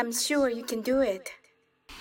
I'm sure you can do it.